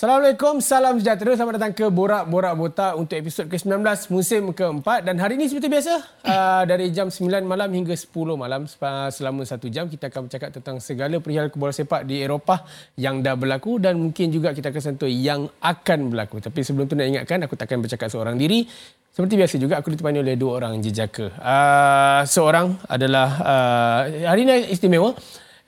Assalamualaikum, salam sejahtera. Selamat datang ke Borak Borak Botak untuk episod ke-19 musim keempat. Dan hari ini seperti biasa, uh, dari jam 9 malam hingga 10 malam selama satu jam kita akan bercakap tentang segala perihal bola sepak di Eropah yang dah berlaku dan mungkin juga kita akan sentuh yang akan berlaku. Tapi sebelum tu nak ingatkan, aku takkan bercakap seorang diri. Seperti biasa juga, aku ditemani oleh dua orang jejaka. Uh, seorang adalah, uh, hari ini istimewa,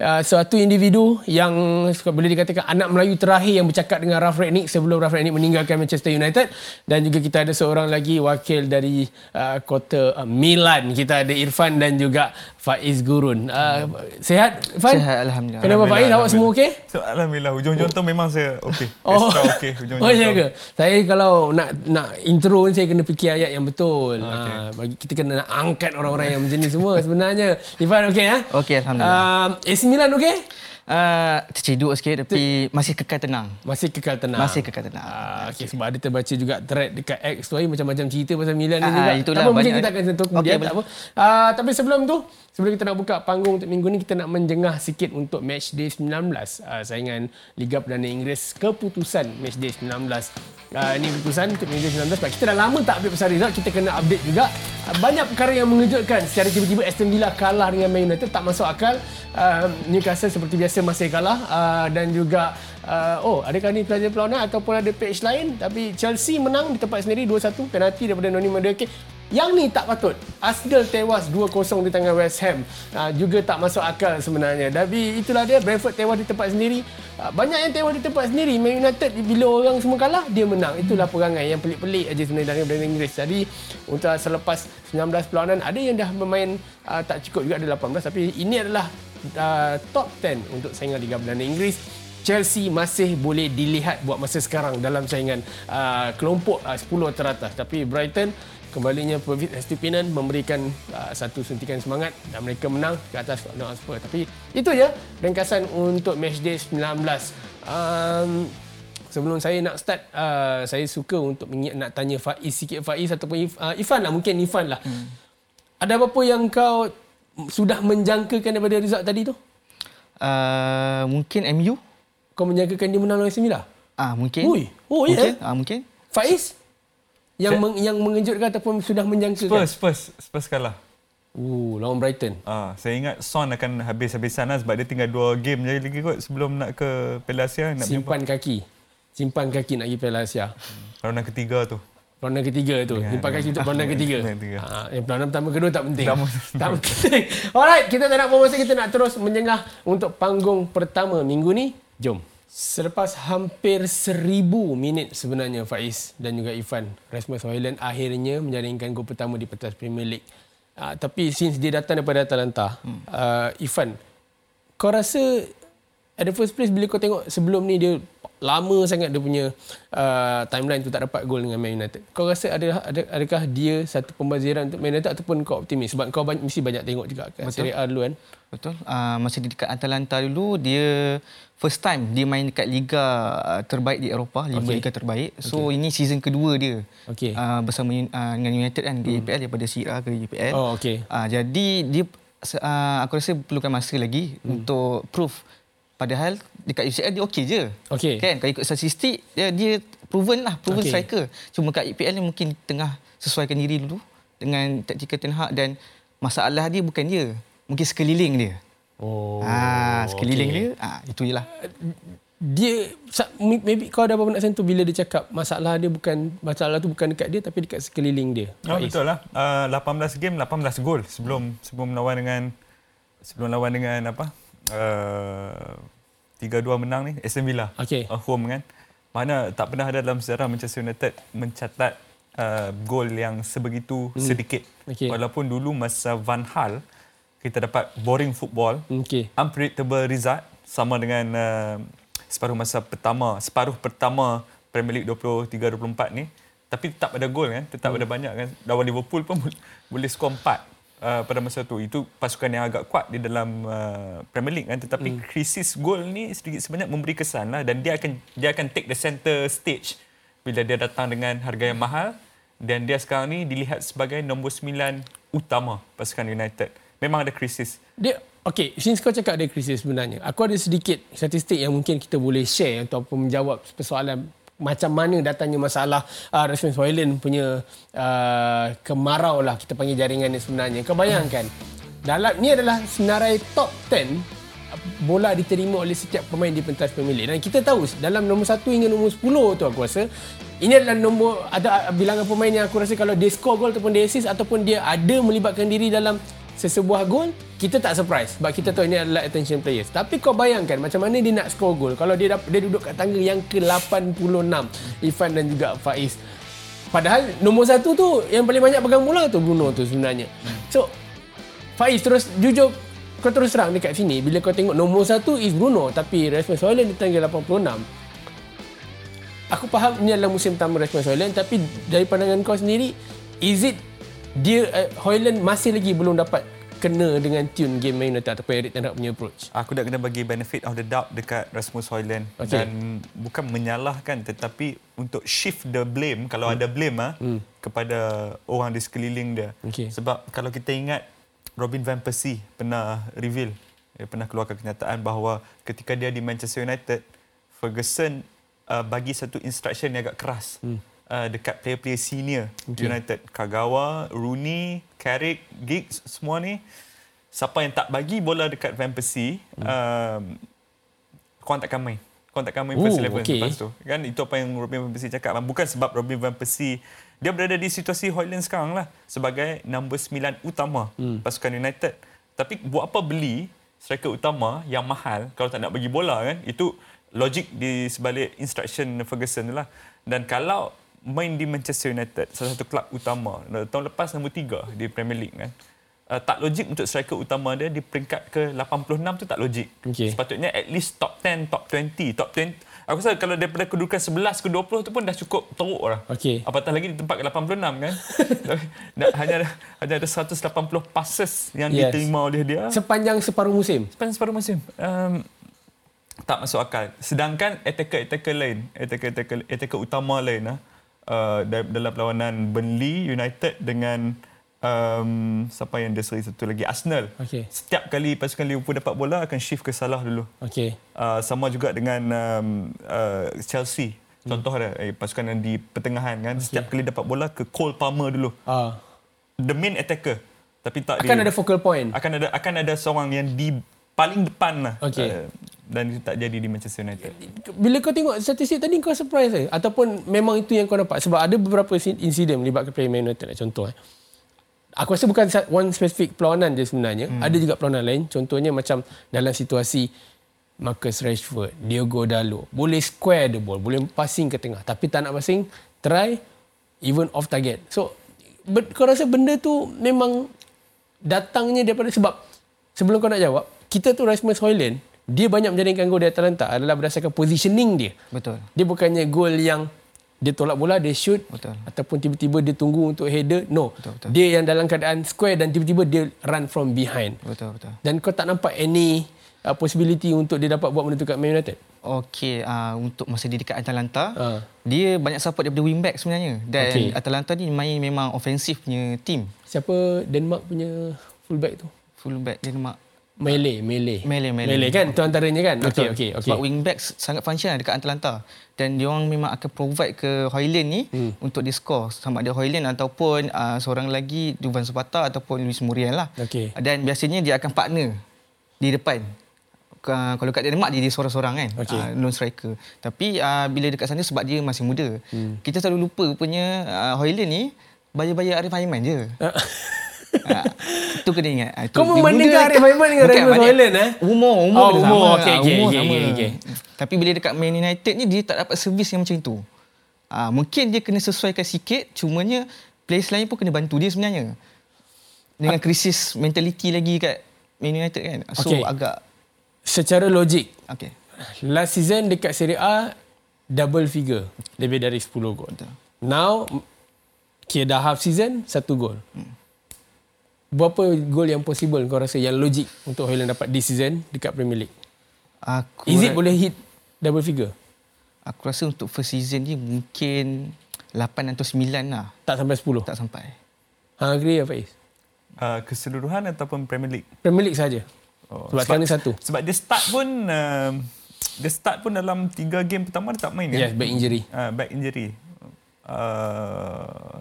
Uh, suatu individu yang boleh dikatakan anak Melayu terakhir yang bercakap dengan Ralph Rangnick sebelum Ralph Rangnick meninggalkan Manchester United. Dan juga kita ada seorang lagi wakil dari uh, kota uh, Milan. Kita ada Irfan dan juga Faiz Gurun. Uh, sehat Irfan? Sehat alhamdulillah. Kenapa Faiz awak semua okey? So, alhamdulillah hujung-hujung tu memang saya okey. Oh. Extra okey hujung-hujung. Oh ke? Saya kalau nak nak intro ni saya kena fikir ayat yang betul. Okay. Uh, bagi kita kena nak angkat orang-orang yang macam ni semua sebenarnya. Irfan okey ya? Okey alhamdulillah. Uh, AC Milan okey? Uh, terciduk sikit tapi masih kekal tenang. Masih kekal tenang. Masih kekal tenang. Ah, okay, sebab ada terbaca juga thread dekat X tu macam-macam cerita pasal Milan ni Ah, juga. itulah, tak apa, mungkin kita akan sentuh kemudian. Okey, tak apa. Ah, tapi sebelum tu, sebelum kita nak buka panggung untuk minggu ni, kita nak menjengah sikit untuk match day 19. Ah, saingan Liga Perdana Inggeris keputusan match day 19. Ah, ini keputusan untuk match day 19 sebab kita dah lama tak update pasal result, kita kena update juga. Banyak perkara yang mengejutkan secara tiba-tiba Aston Villa kalah dengan Man United. Tak masuk akal. Ah, Newcastle seperti biasa masih kalah. Ah, dan juga uh, oh adakah ni pelajar pelawak ataupun ada page lain? Tapi Chelsea menang di tempat sendiri 2-1 penalti daripada Noni Madueke yang ni tak patut. Arsenal tewas 2-0 di tangan West Ham. Uh, juga tak masuk akal sebenarnya. Tapi itulah dia. Brentford tewas di tempat sendiri. Uh, banyak yang tewas di tempat sendiri. Man United bila orang semua kalah dia menang. Itulah perangai yang pelik-pelik aja sebenarnya dalam Perdana Inggeris. Jadi untuk selepas 19 perlawanan ada yang dah bermain uh, tak cukup juga ada 18 tapi ini adalah uh, top 10 untuk saingan Liga Perdana Inggeris. Chelsea masih boleh dilihat buat masa sekarang dalam saingan uh, kelompok uh, 10 teratas. Tapi Brighton kembalinya Pevit Estupinan memberikan uh, satu suntikan semangat dan mereka menang ke atas Tottenham Hotspur tapi itu je ringkasan untuk matchday 19 um, sebelum saya nak start uh, saya suka untuk mengi- nak tanya Faiz sikit Faiz ataupun If, uh, Ifan lah mungkin Ifan lah hmm. ada apa-apa yang kau sudah menjangkakan daripada result tadi tu Uh, mungkin MU? kau menjangkakan dia menang lawan AC Milan Ah mungkin. Ui, oh, ya? Mungkin. Ah mungkin. Faiz yang meng, yang mengejutkan ataupun sudah menjangkakan Spurs, Spurs, Spurs kalah. Uh, lawan Brighton. Ah, saya ingat Son akan habis-habisan lah sebab dia tinggal dua game je lagi kot sebelum nak ke Piala Asia. Nak Simpan kaki. Simpan kaki nak pergi Piala Asia. Raundan ketiga tu. Peranan ketiga tu. Simpan kaki untuk ketiga. Peranan ketiga. Ha, yang peranan pertama kedua tak penting. Tak tak penting. Alright, kita tak nak masa kita nak terus menjengah untuk panggung pertama minggu ni. Jom. Selepas hampir seribu minit sebenarnya Faiz dan juga Ifan, Rasmus Hojlund akhirnya menjaringkan gol pertama di pentas Premier League. Uh, tapi since dia datang daripada Atalanta, hmm. uh, Ifan, kau rasa at the first place bila kau tengok sebelum ni dia lama sangat dia punya uh, timeline tu tak dapat gol dengan Man United. Kau rasa ada, ada adakah dia satu pembaziran untuk Man United ataupun kau optimis sebab kau banyak, mesti banyak tengok juga kat Serie A dulu kan. Betul. Uh, masa dia dekat Atalanta dulu dia first time dia main dekat liga uh, terbaik di Eropah, lima Okey. liga terbaik. So ini season kedua dia. Okey. Uh, bersama uh, dengan United kan di EPL daripada Serie A ke EPL. Oh okey. Uh, jadi dia uh, aku rasa perlukan masa lagi hmm. untuk proof. Padahal dekat UCL dia okey je. Okey. Kan kalau ikut statistik dia dia proven lah, proven okay. striker. Cuma kat EPL ni mungkin tengah sesuaikan diri dulu dengan taktikal Ten Hag dan masalah dia bukan dia. Mungkin sekeliling dia. Oh. ah, sekeliling okey. dia. Ah, itu je lah. Dia maybe kau ada apa nak sentuh bila dia cakap masalah dia bukan masalah tu bukan dekat dia tapi dekat sekeliling dia. Oh, Faiz. betul lah. Uh, 18 game, 18 gol sebelum sebelum lawan dengan sebelum lawan dengan apa? Uh, 3-2 menang ni Aston Villa. Okey. Uh, home kan. Mana tak pernah ada dalam sejarah Manchester United mencatat uh, gol yang sebegitu hmm. sedikit. Okey. Walaupun dulu masa Van Hal kita dapat boring football, Okey. unpredictable result sama dengan uh, separuh masa pertama, separuh pertama Premier League 23-24 ni. Tapi tetap ada gol kan, tetap hmm. ada banyak kan. Lawan Liverpool pun boleh- boleh skor 4 uh, pada masa tu. Itu pasukan yang agak kuat di dalam uh, Premier League kan. Tetapi hmm. krisis gol ni sedikit sebanyak memberi kesan lah. Dan dia akan dia akan take the center stage bila dia datang dengan harga yang mahal. Dan dia sekarang ni dilihat sebagai nombor 9 utama pasukan United. Memang ada krisis. Dia Okay, since kau cakap ada krisis sebenarnya, aku ada sedikit statistik yang mungkin kita boleh share ataupun menjawab persoalan macam mana datangnya masalah uh, Rasmus Hoyland punya uh, kemarau lah kita panggil jaringan ni sebenarnya. Kau bayangkan, dalam ni adalah senarai top 10 bola diterima oleh setiap pemain di pentas League. Dan kita tahu dalam nombor 1 hingga nombor 10 tu aku rasa ini adalah nombor ada bilangan pemain yang aku rasa kalau dia score gol ataupun dia assist ataupun dia ada melibatkan diri dalam sesebuah gol kita tak surprise. Sebab kita tahu ini adalah attention players. Tapi kau bayangkan macam mana dia nak score gol. Kalau dia dia duduk kat tangga yang ke-86 Ifan dan juga Faiz. Padahal nombor satu tu yang paling banyak pegang bola tu Bruno tu sebenarnya. So Faiz terus jujur kau terus terang dekat sini bila kau tengok nombor satu is Bruno tapi Rasmus Hojlund di tangga 86 aku faham ini adalah musim pertama Rasmus Hojlund tapi dari pandangan kau sendiri is it dia uh, Hoyland masih lagi belum dapat kena dengan tune game Man United ataupun Eric Ten Hag punya approach. Aku dah kena bagi benefit of the doubt dekat Rasmus Hoyland okay. dan bukan menyalahkan tetapi untuk shift the blame kalau hmm. ada blame ah hmm. kepada orang di sekeliling dia. Okay. Sebab kalau kita ingat Robin van Persie pernah reveal dia pernah keluarkan kenyataan bahawa ketika dia di Manchester United Ferguson uh, bagi satu instruction yang agak keras. Hmm uh, dekat player-player senior okay. United. Kagawa, Rooney, Carrick, Giggs, semua ni. Siapa yang tak bagi bola dekat Van Persie, hmm. um, korang takkan main. Korang takkan main Ooh, first eleven okay. lepas tu. Kan? Itu apa yang Robin Van Persie cakap. Bukan sebab Robin Van Persie dia berada di situasi Hoyland sekarang lah sebagai number 9 utama hmm. pasukan United. Tapi buat apa beli striker utama yang mahal kalau tak nak bagi bola kan? Itu logik di sebalik instruction Ferguson lah. Dan kalau main di Manchester United, salah satu klub utama. Tahun lepas nombor tiga di Premier League kan. Uh, tak logik untuk striker utama dia di peringkat ke 86 tu tak logik. Okay. Sepatutnya at least top 10, top 20, top 20. Aku rasa kalau daripada kedudukan 11 ke 20 tu pun dah cukup teruk lah. Okay. Apatah lagi di tempat ke 86 kan. hanya ada, hanya ada 180 passes yang yes. diterima oleh dia. Sepanjang separuh musim? Sepanjang separuh musim. Um, tak masuk akal. Sedangkan attacker-attacker lain, attacker-attacker attacker utama lain lah, uh, dalam perlawanan Burnley United dengan um, siapa yang dia seri satu lagi Arsenal. Okay. Setiap kali pasukan Liverpool dapat bola akan shift ke Salah dulu. Okay. Uh, sama juga dengan um, uh, Chelsea. Hmm. Contoh dia eh, pasukan yang di pertengahan kan okay. setiap kali dapat bola ke Cole Palmer dulu. Uh. The main attacker. Tapi tak akan dia, ada focal point. Akan ada akan ada seorang yang di paling depan lah. Okay. Uh, dan itu tak jadi di Manchester United. Bila kau tengok statistik tadi kau surprise eh? Ataupun memang itu yang kau dapat? Sebab ada beberapa insiden melibatkan Man United. Contoh eh. Aku rasa bukan one specific perlawanan je sebenarnya. Hmm. Ada juga perlawanan lain. Contohnya macam dalam situasi Marcus Rashford, Diogo Dalot. Boleh square the ball. Boleh passing ke tengah. Tapi tak nak passing, try even off target. So, kau rasa benda tu memang datangnya daripada sebab sebelum kau nak jawab, kita tu Rasmus Hoyland, dia banyak menjadikan gol di Atalanta adalah berdasarkan positioning dia. Betul. Dia bukannya gol yang dia tolak bola, dia shoot betul. ataupun tiba-tiba dia tunggu untuk header. No. Betul, betul. Dia yang dalam keadaan square dan tiba-tiba dia run from behind. Betul, betul. Dan kau tak nampak any uh, possibility untuk dia dapat buat benda tu kat Man United? Okey, uh, untuk masa dia dekat Atalanta, uh. dia banyak support daripada wingback sebenarnya. Dan okay. Atalanta ni main memang ofensif punya team. Siapa Denmark punya fullback tu? Fullback Denmark. Melee, melee. Melee, melee. Melee kan? Itu antaranya kan? Okey, okey, okey. Sebab wingback sangat fungsional dekat Atalanta. Dan dia orang memang akan provide ke Hoyland ni hmm. untuk dia score. Sama ada Hoyland ataupun uh, seorang lagi Duvan Zapata ataupun Luis Muriel lah. Okay. Dan biasanya dia akan partner di depan. Uh, kalau kat Denmark dia, dia seorang-seorang kan. Okay. Uh, lone striker. Tapi uh, bila dekat sana sebab dia masih muda. Hmm. Kita selalu lupa punya uh, Hoyland ni bayar-bayar Arif Aiman je. ha, itu kena ingat. Itu Kau membandingkan Arif Aiman dengan Rasmus Hoyland eh? Umur, umur oh, umur. sama. Okay, okay, umur okay, sama. Okay, okay. Tapi bila dekat Man United ni dia tak dapat servis yang macam itu. Ha, mungkin dia kena sesuaikan sikit, cumanya players lain pun kena bantu dia sebenarnya. Dengan krisis mentality lagi kat Man United kan. So okay. agak secara logik. Okay. Last season dekat Serie A double figure lebih dari 10 gol. Now kira dah half season satu gol. Hmm berapa gol yang possible kau rasa yang logik untuk Hoyland dapat this season dekat Premier League? Aku Is it boleh hit double figure? Aku rasa untuk first season ni mungkin 8 atau 9 lah. Tak sampai 10? Tak sampai. Hang agree apa Is? Uh, keseluruhan ataupun Premier League? Premier League saja. Oh, sebab, sebab sekarang ni satu. Sebab dia start pun uh, dia start pun dalam tiga game pertama dia tak main yes, kan? back injury. Uh, back injury. Uh,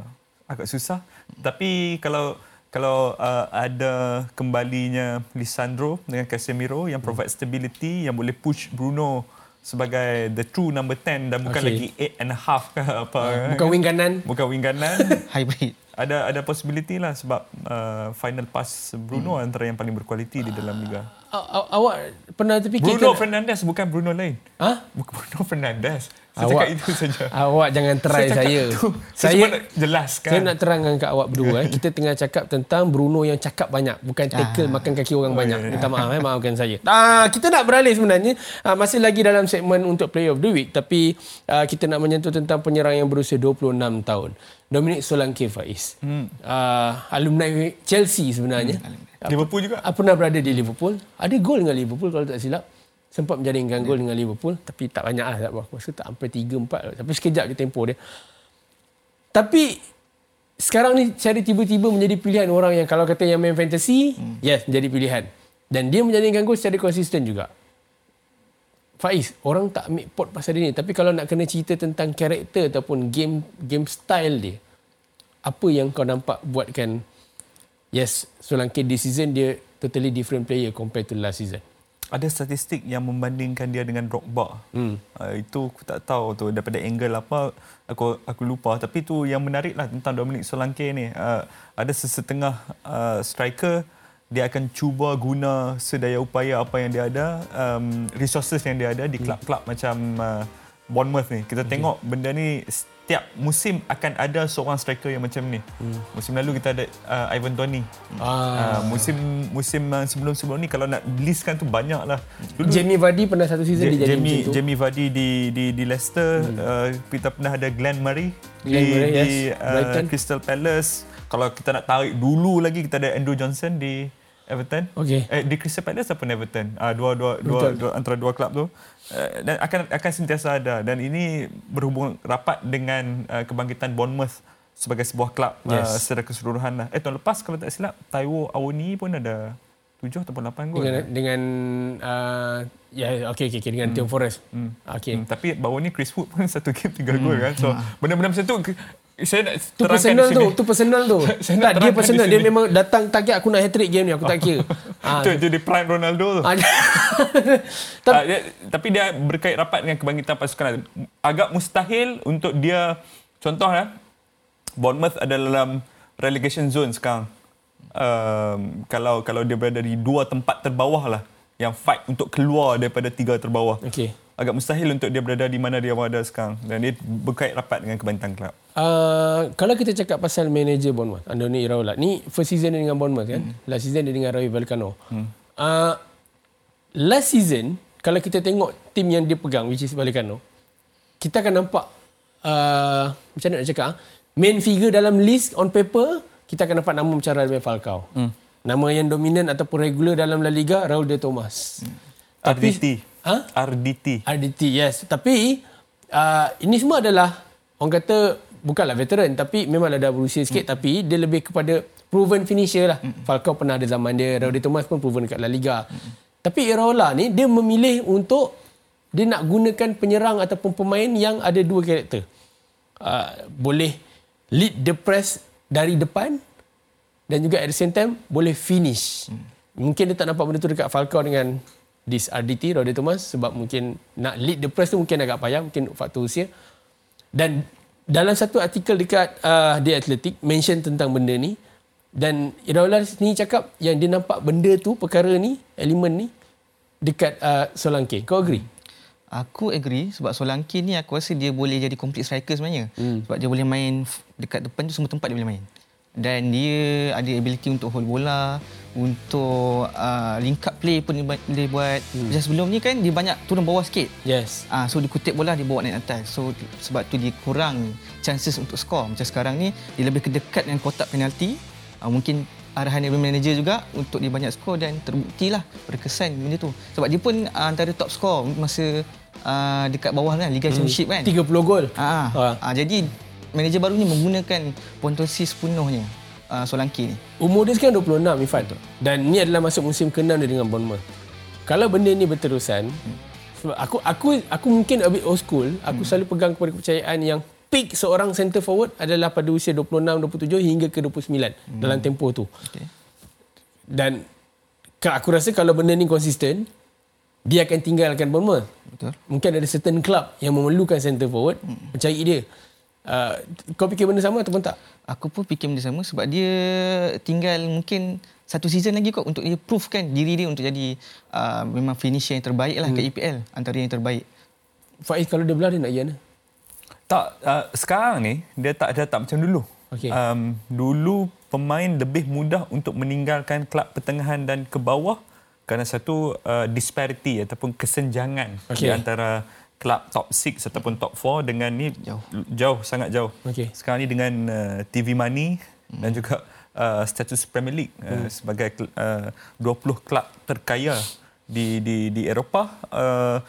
agak susah. Tapi kalau kalau uh, ada kembalinya Lisandro dengan Casemiro yang provide stability yang boleh push Bruno sebagai the true number 10 dan bukan okay. lagi 8 and a half ke apa uh, bukan wing kanan bukan wing kanan hybrid ada ada possibility lah sebab uh, final pass Bruno hmm. antara yang paling berkualiti uh, di dalam liga. Uh, awak pernah terfikir Bruno Fernandes bukan Bruno lain. Ha? Bukan Bruno Fernandes. Saya awak, cakap itu saja. Awak jangan try saya. Saya, saya, saya nak jelaskan. Saya nak terangkan ke awak berdua. eh. Kita tengah cakap tentang Bruno yang cakap banyak. Bukan tackle ah. makan kaki orang oh, banyak. Yeah. Minta maaf. Eh. Maafkan saya. Ah, kita nak beralih sebenarnya. Ah, masih lagi dalam segmen untuk Player of the Week. Tapi ah, kita nak menyentuh tentang penyerang yang berusia 26 tahun. Dominic Solanke Faiz. Hmm. Ah, alumni Chelsea sebenarnya. Hmm. Liverpool juga? Ah, pernah berada di Liverpool. Ada gol dengan Liverpool kalau tak silap sempat menjaringkan gol dengan Liverpool tapi tak banyak lah tak aku rasa tak sampai 3 4 tapi sekejap je tempo dia. Tapi sekarang ni cari tiba-tiba menjadi pilihan orang yang kalau kata yang main fantasy hmm. yes menjadi pilihan. Dan dia menjaringkan gol secara konsisten juga. Faiz orang tak ambil pot pasal dia ni. Tapi kalau nak kena cerita tentang karakter ataupun game game style dia apa yang kau nampak buatkan yes Solanke this season dia totally different player compared to last season ada statistik yang membandingkan dia dengan Drogba. Hmm. Uh, itu aku tak tahu tu daripada angle apa aku aku lupa tapi tu yang menarik lah tentang Dominic Solanke ni. Uh, ada sesetengah uh, striker dia akan cuba guna sedaya upaya apa yang dia ada um, resources yang dia ada di hmm. klub-klub macam uh, Bournemouth ni. Kita okay. tengok benda ni setiap musim akan ada seorang striker yang macam ni. Hmm. Musim lalu kita ada uh, Ivan Toni. Ah. Uh, musim musim uh, sebelum-sebelum ni kalau nak listkan tu banyak lah. Dulu, Jamie Vardy pernah satu season J- di Jamie, tu. Jamie Vardy di di di Leicester. Hmm. Uh, kita pernah ada Glenn Murray Glenn di, Murray, di yes. uh, Crystal Palace. Kalau kita nak tarik dulu lagi kita ada Andrew Johnson di Everton. Okay. Eh, di Crystal Palace ataupun Everton. Uh, dua, dua, dua, dua, antara dua klub tu. Eh, dan akan akan sentiasa ada dan ini berhubung rapat dengan uh, kebangkitan Bournemouth sebagai sebuah klub uh, yes. uh, secara keseluruhan lah. Eh tahun lepas kalau tak silap Taiwo Awoni pun ada tujuh ataupun lapan gol. Dengan, dengan uh, ya okey okey okay, dengan hmm. Team Forest. Hmm. Okey. Hmm. Tapi baru ni Chris Wood pun satu game tiga hmm. gol kan. So hmm. benda-benda macam tu saya nak tu personal tu, tu personal tu. saya tak, dia personal. Dia memang datang target aku nak hat-trick game ni. Aku tak kira. ha. Itu jadi prime Ronaldo tu. Ah, tapi, uh, dia, tapi dia berkait rapat dengan kebangkitan pasukan. Agak mustahil untuk dia, contoh ya, Bournemouth ada dalam relegation zone sekarang. Um, kalau kalau dia berada di dua tempat terbawah lah yang fight untuk keluar daripada tiga terbawah. Okay agak mustahil untuk dia berada di mana dia berada sekarang dan dia berkait rapat dengan kebintang kelab. Uh, kalau kita cakap pasal manager Bournemouth, Andoni Iraola. Ni first season dia dengan Bournemouth kan? Hmm. Last season dia dengan Ravi Vallecano. Hmm. Uh, last season, kalau kita tengok tim yang dia pegang, which is Vallecano, kita akan nampak, uh, macam mana nak cakap, uh, main figure dalam list on paper, kita akan nampak nama macam Radamel Falcao. Hmm. Nama yang dominan ataupun regular dalam La Liga, Raul de Tomas. Hmm. Tapi, Ha? RDT. RDT, yes. Tapi uh, ini semua adalah orang kata bukanlah veteran tapi memang ada berusia sikit mm. tapi dia lebih kepada proven finisher lah. Mm. Falcao pernah ada zaman dia, Raul Thomas pun proven dekat La Liga. Mm. Tapi Iraola ni dia memilih untuk dia nak gunakan penyerang ataupun pemain yang ada dua karakter. Uh, boleh lead the press dari depan dan juga at the same time boleh finish. Mm. Mungkin dia tak nampak benda tu dekat Falcao dengan this RDT Roddy Thomas sebab mungkin nak lead the press tu mungkin agak payah mungkin faktor usia dan dalam satu artikel dekat uh, The Athletic mention tentang benda ni dan Iraula ni cakap yang dia nampak benda tu perkara ni elemen ni dekat uh, Solanke kau agree Aku agree sebab Solanke ni aku rasa dia boleh jadi complete striker sebenarnya. Hmm. Sebab dia boleh main dekat depan tu semua tempat dia boleh main dan dia ada ability untuk hold bola untuk uh, link up play pun dia, dia buat. Hmm. macam sebelum ni kan dia banyak turun bawah sikit. Yes. Uh, so dia kutip bola dia bawa naik atas. So sebab tu dia kurang chances untuk score macam sekarang ni dia lebih kedekat dengan kotak penalti. Uh, mungkin arahan dari manager juga untuk dia banyak skor dan terbuktilah berkesan benda tu. Sebab dia pun uh, antara top skor masa uh, dekat bawah kan Liga hmm. Championship kan. 30 gol. Uh, uh. uh, jadi manager baru ni menggunakan pontosi sepenuhnya uh, Solanke ni. Umur dia sekarang 26 Ifan. Betul. Dan ni adalah masuk musim ke-6 dia dengan Bournemouth. Kalau benda ni berterusan, hmm. sebab aku aku aku mungkin a bit old school, aku hmm. selalu pegang kepada kepercayaan yang peak seorang center forward adalah pada usia 26 27 hingga ke 29 hmm. dalam tempoh tu. Okay. Dan aku rasa kalau benda ni konsisten, dia akan tinggalkan Bournemouth. Betul. Mungkin ada certain club yang memerlukan center forward hmm. mencari dia. Uh, kau fikir benda sama ataupun tak? Aku pun fikir benda sama sebab dia tinggal mungkin satu season lagi kot untuk dia provekan diri dia untuk jadi uh, memang finisher yang terbaik lah hmm. ke EPL antara yang terbaik. Faiz kalau dia belah dia nak mana? Tak, uh, sekarang ni dia tak ada tak macam dulu. Okay. Um, dulu pemain lebih mudah untuk meninggalkan kelab pertengahan dan ke bawah kerana satu uh, disparity ataupun kesenjangan okay. di antara kelab top 6 ataupun top 4 dengan ni jauh, jauh sangat jauh. Okay. Sekarang ni dengan uh, TV money hmm. dan juga uh, status Premier League uh, hmm. sebagai uh, 20 kelab terkaya di di di Eropah uh,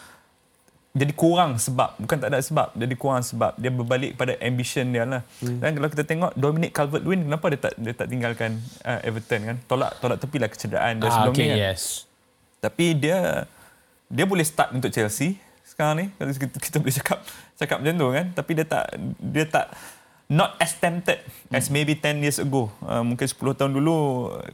jadi kurang sebab bukan tak ada sebab jadi kurang sebab dia berbalik pada ambition dia lah hmm. dan kalau kita tengok Dominic Calvert-Lewin kenapa dia tak dia tak tinggalkan uh, Everton kan tolak tolak tepilah kecederaan dia ah, sebelum okay, ni kan yes. Tapi dia dia boleh start untuk Chelsea sekarang ni kalau kita, kita boleh cakap cakap macam tu kan tapi dia tak dia tak not as tempted as hmm. maybe 10 years ago uh, mungkin 10 tahun dulu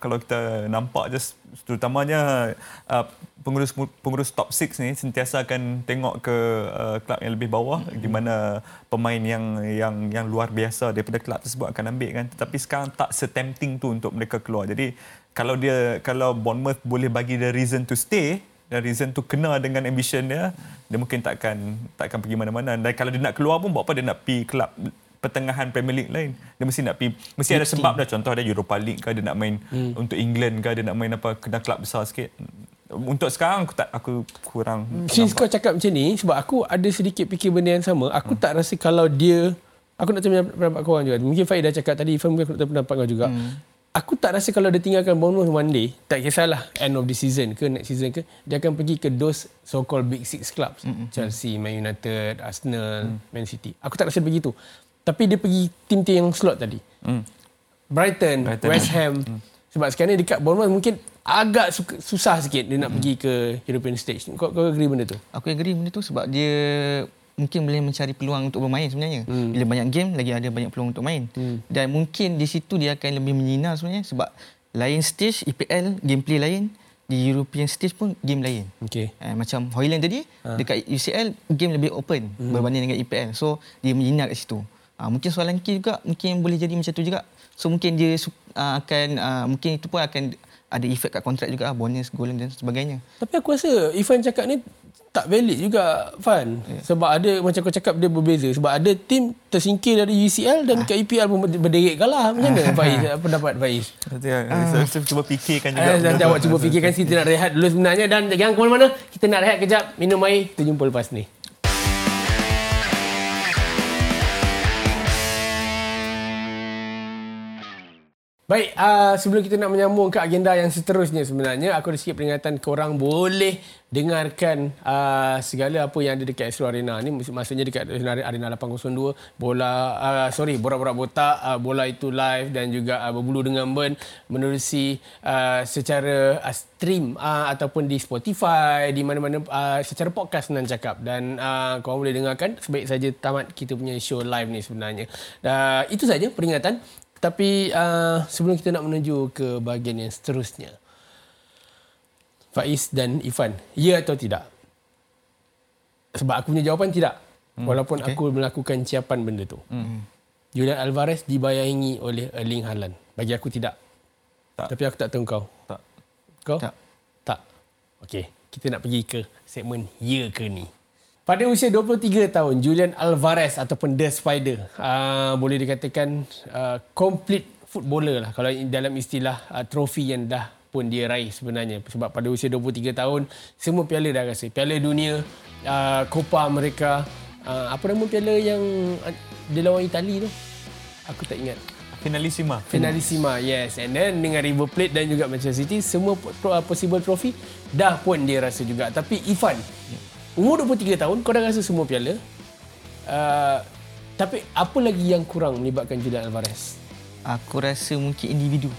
kalau kita nampak just terutamanya uh, pengurus pengurus top 6 ni sentiasa akan tengok ke uh, kelab yang lebih bawah hmm. di mana pemain yang yang yang luar biasa daripada kelab tersebut akan ambil kan tetapi sekarang tak setempting tu untuk mereka keluar jadi kalau dia kalau Bournemouth boleh bagi dia reason to stay dan reason tu kena dengan ambition dia dia mungkin takkan takkan pergi mana-mana. Dan kalau dia nak keluar pun buat apa? Dia nak pergi kelab pertengahan Premier League lain. Dia mesti nak pergi mesti ada sebab dah. Contoh ada Europa League ke dia nak main hmm. untuk England ke dia nak main apa kena kelab besar sikit. Untuk sekarang aku tak aku kurang since kau cakap macam ni sebab aku ada sedikit fikir benda yang sama. Aku hmm. tak rasa kalau dia aku nak tanya pendapat kau juga. Mungkin Faid dah cakap tadi Ifan mungkin aku nak tanya pendapat kau juga. Hmm aku tak rasa kalau dia tinggalkan Bournemouth one day, tak kisahlah end of the season ke next season ke, dia akan pergi ke those so-called big six clubs. Mm-hmm. Chelsea, Man United, Arsenal, mm. Man City. Aku tak rasa begitu. Tapi dia pergi tim-tim yang slot tadi. Mm. Brighton, Brighton, West Ham. Mm. Sebab sekarang ni dekat Bournemouth mungkin agak susah sikit dia nak mm. pergi ke European stage. Kau, kau agree benda tu? Aku agree benda tu sebab dia mungkin boleh mencari peluang untuk bermain sebenarnya. Hmm. Bila banyak game lagi ada banyak peluang untuk main. Hmm. Dan mungkin di situ dia akan lebih menyinar sebenarnya sebab lain stage EPL gameplay lain di European stage pun game lain. Okay. Eh, macam Hoyland tadi ha. dekat UCL game lebih open hmm. berbanding dengan EPL. So dia menyinar kat situ. Ha, mungkin soalan Ki juga mungkin boleh jadi macam tu juga. So mungkin dia uh, akan uh, mungkin itu pun akan ada efek kat kontrak juga bonus golden dan sebagainya. Tapi aku rasa Ivan cakap ni tak valid juga Fan yeah. sebab ada macam kau cakap dia berbeza. Sebab ada tim tersingkir dari UCL dan ah. ke EPL pun berderik kalah. Macam mana Faiz? Pendapat Faiz? Ah. saya cuba fikirkan juga. Ah, nanti awak cuba fikirkan kita nak rehat dulu sebenarnya. Dan jangan ke mana-mana kita nak rehat kejap. Minum air kita jumpa lepas ni. Baik, uh, sebelum kita nak menyambung ke agenda yang seterusnya sebenarnya, aku ada sikit peringatan korang boleh dengarkan uh, segala apa yang ada dekat Astro Arena ni. Maksudnya dekat Arena 802, bola, uh, sorry, borak-borak botak, uh, bola itu live dan juga uh, berbulu dengan Ben menerusi uh, secara uh, stream uh, ataupun di Spotify, di mana-mana uh, secara podcast senang cakap. Dan uh, korang boleh dengarkan sebaik saja tamat kita punya show live ni sebenarnya. Uh, itu saja peringatan. Tapi uh, sebelum kita nak menuju ke bahagian yang seterusnya. Faiz dan Ifan, ya atau tidak? Sebab aku punya jawapan tidak. Hmm, Walaupun okay. aku melakukan ciapan benda tu. Hmm. Julian Alvarez dibayangi oleh Erling Haaland. Bagi aku tidak. Tak. Tapi aku tak tahu kau. Tak. Kau? Tak. Tak. Okey, kita nak pergi ke segmen ya ke ni. Pada usia 23 tahun, Julian Alvarez ataupun The Spider uh, boleh dikatakan uh, complete footballer lah kalau dalam istilah uh, trofi yang dah pun dia raih sebenarnya sebab pada usia 23 tahun semua piala dah rasa piala dunia uh, Copa America uh, apa nama piala yang uh, dia lawan Itali tu aku tak ingat Finalissima. Finalissima, yes. And then dengan River Plate dan juga Manchester City, semua possible trophy dah pun dia rasa juga. Tapi Ivan, Umur 23 tahun kau dah rasa semua piala. Uh, tapi apa lagi yang kurang melibatkan Julian Alvarez? Aku rasa mungkin individu.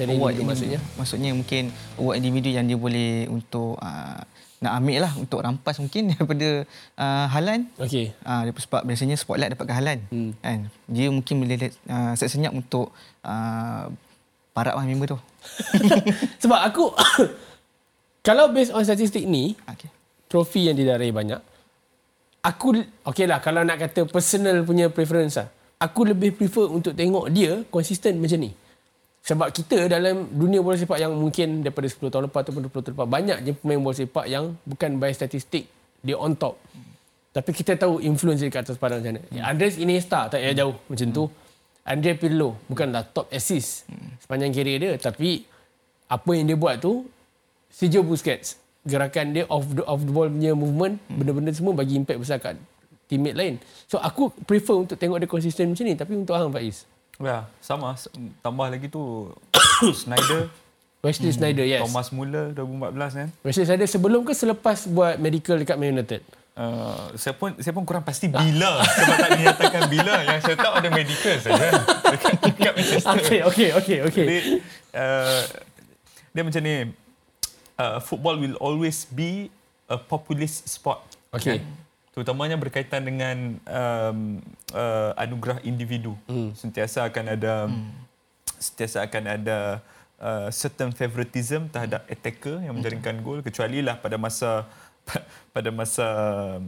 Jadi award individu, maksudnya? Maksudnya mungkin award individu yang dia boleh untuk uh, nak ambil lah untuk rampas mungkin daripada uh, Halan. Okey. Uh, sebab biasanya spotlight dapatkan Halan. Hmm. Kan? Dia mungkin boleh uh, senyap untuk uh, parak lah member tu. sebab aku kalau based on statistik ni, okay. trofi yang didarai banyak, aku okey lah kalau nak kata personal punya preference lah, aku lebih prefer untuk tengok dia konsisten macam ni. Sebab kita dalam dunia bola sepak yang mungkin daripada 10 tahun lepas ataupun 20 tahun lepas, banyak je pemain bola sepak yang bukan by statistik, dia on top. Tapi kita tahu influence dia kat atas padang macam mana. Hmm. Andres Iniesta tak payah jauh macam tu. Andre Pirlo bukanlah top assist sepanjang karier dia. Tapi apa yang dia buat tu, Sergio Busquets, gerakan dia off the, off the ball punya movement, benda-benda semua bagi impact besar kat teammate lain. So aku prefer untuk tengok dia konsisten macam ni. Tapi untuk Hang Faiz, Ya, sama. Tambah lagi tu Snyder. Wesley hmm. Snyder, yes. Thomas Muller 2014 kan. Wesley Snyder sebelum ke selepas buat medical dekat Man United? Uh, saya pun saya pun kurang pasti bila sebab tak dinyatakan bila yang saya tahu ada medical saja dekat, dekat Manchester. Okey okey okey okey. Uh, dia macam ni uh, football will always be a populist sport. Okey. Terutamanya berkaitan dengan um, uh, anugerah individu. Hmm. Sentiasa akan ada hmm. sentiasa akan ada uh, certain favoritism terhadap attacker yang menjaringkan gol kecuali lah pada masa pada masa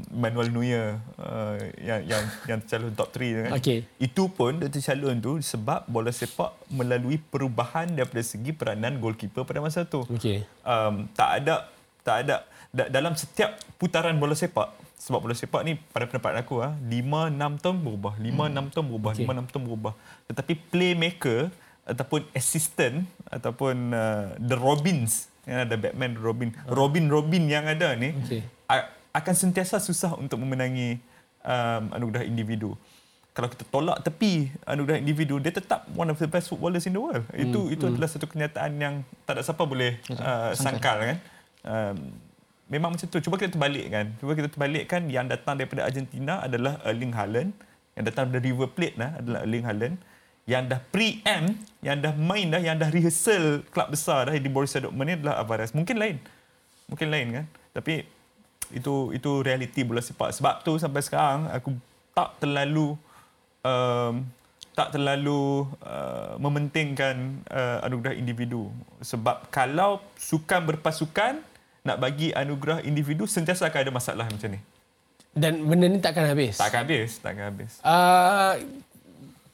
Manuel Neuer uh, yang yang yang tercalon top 3 kan. Okay. Itu pun dia tercalon tu sebab bola sepak melalui perubahan daripada segi peranan goalkeeper pada masa tu. Okay. Um, tak ada tak ada dalam setiap putaran bola sepak sebab bola sepak ni pada pendapat aku ah 5 6 tahun berubah 5 hmm. 6 tahun berubah okay. 5 6 tahun berubah tetapi playmaker ataupun assistant ataupun uh, the robins yang ada Batman Robin oh. Robin Robin yang ada ni okay. akan sentiasa susah untuk memenangi um, anugerah individu kalau kita tolak tepi anugerah individu dia tetap one of the best footballers in the world hmm. itu itu hmm. adalah satu kenyataan yang tak ada siapa boleh uh, sangkal kan um, memang macam tu. Cuba kita terbalikkan. Cuba kita terbalikkan yang datang daripada Argentina adalah Erling Haaland. Yang datang dari River Plate lah adalah Erling Haaland. Yang dah pre-M, yang dah main dah, yang dah rehearsal klub besar dah di Borussia Dortmund ni adalah Alvarez. Mungkin lain. Mungkin lain kan. Tapi itu itu realiti bola sepak. Sebab tu sampai sekarang aku tak terlalu um, tak terlalu uh, mementingkan uh, anugerah individu. Sebab kalau sukan berpasukan, nak bagi anugerah individu sentiasa akan ada masalah macam ni. Dan benda ni takkan habis. Takkan habis, takkan habis. Uh,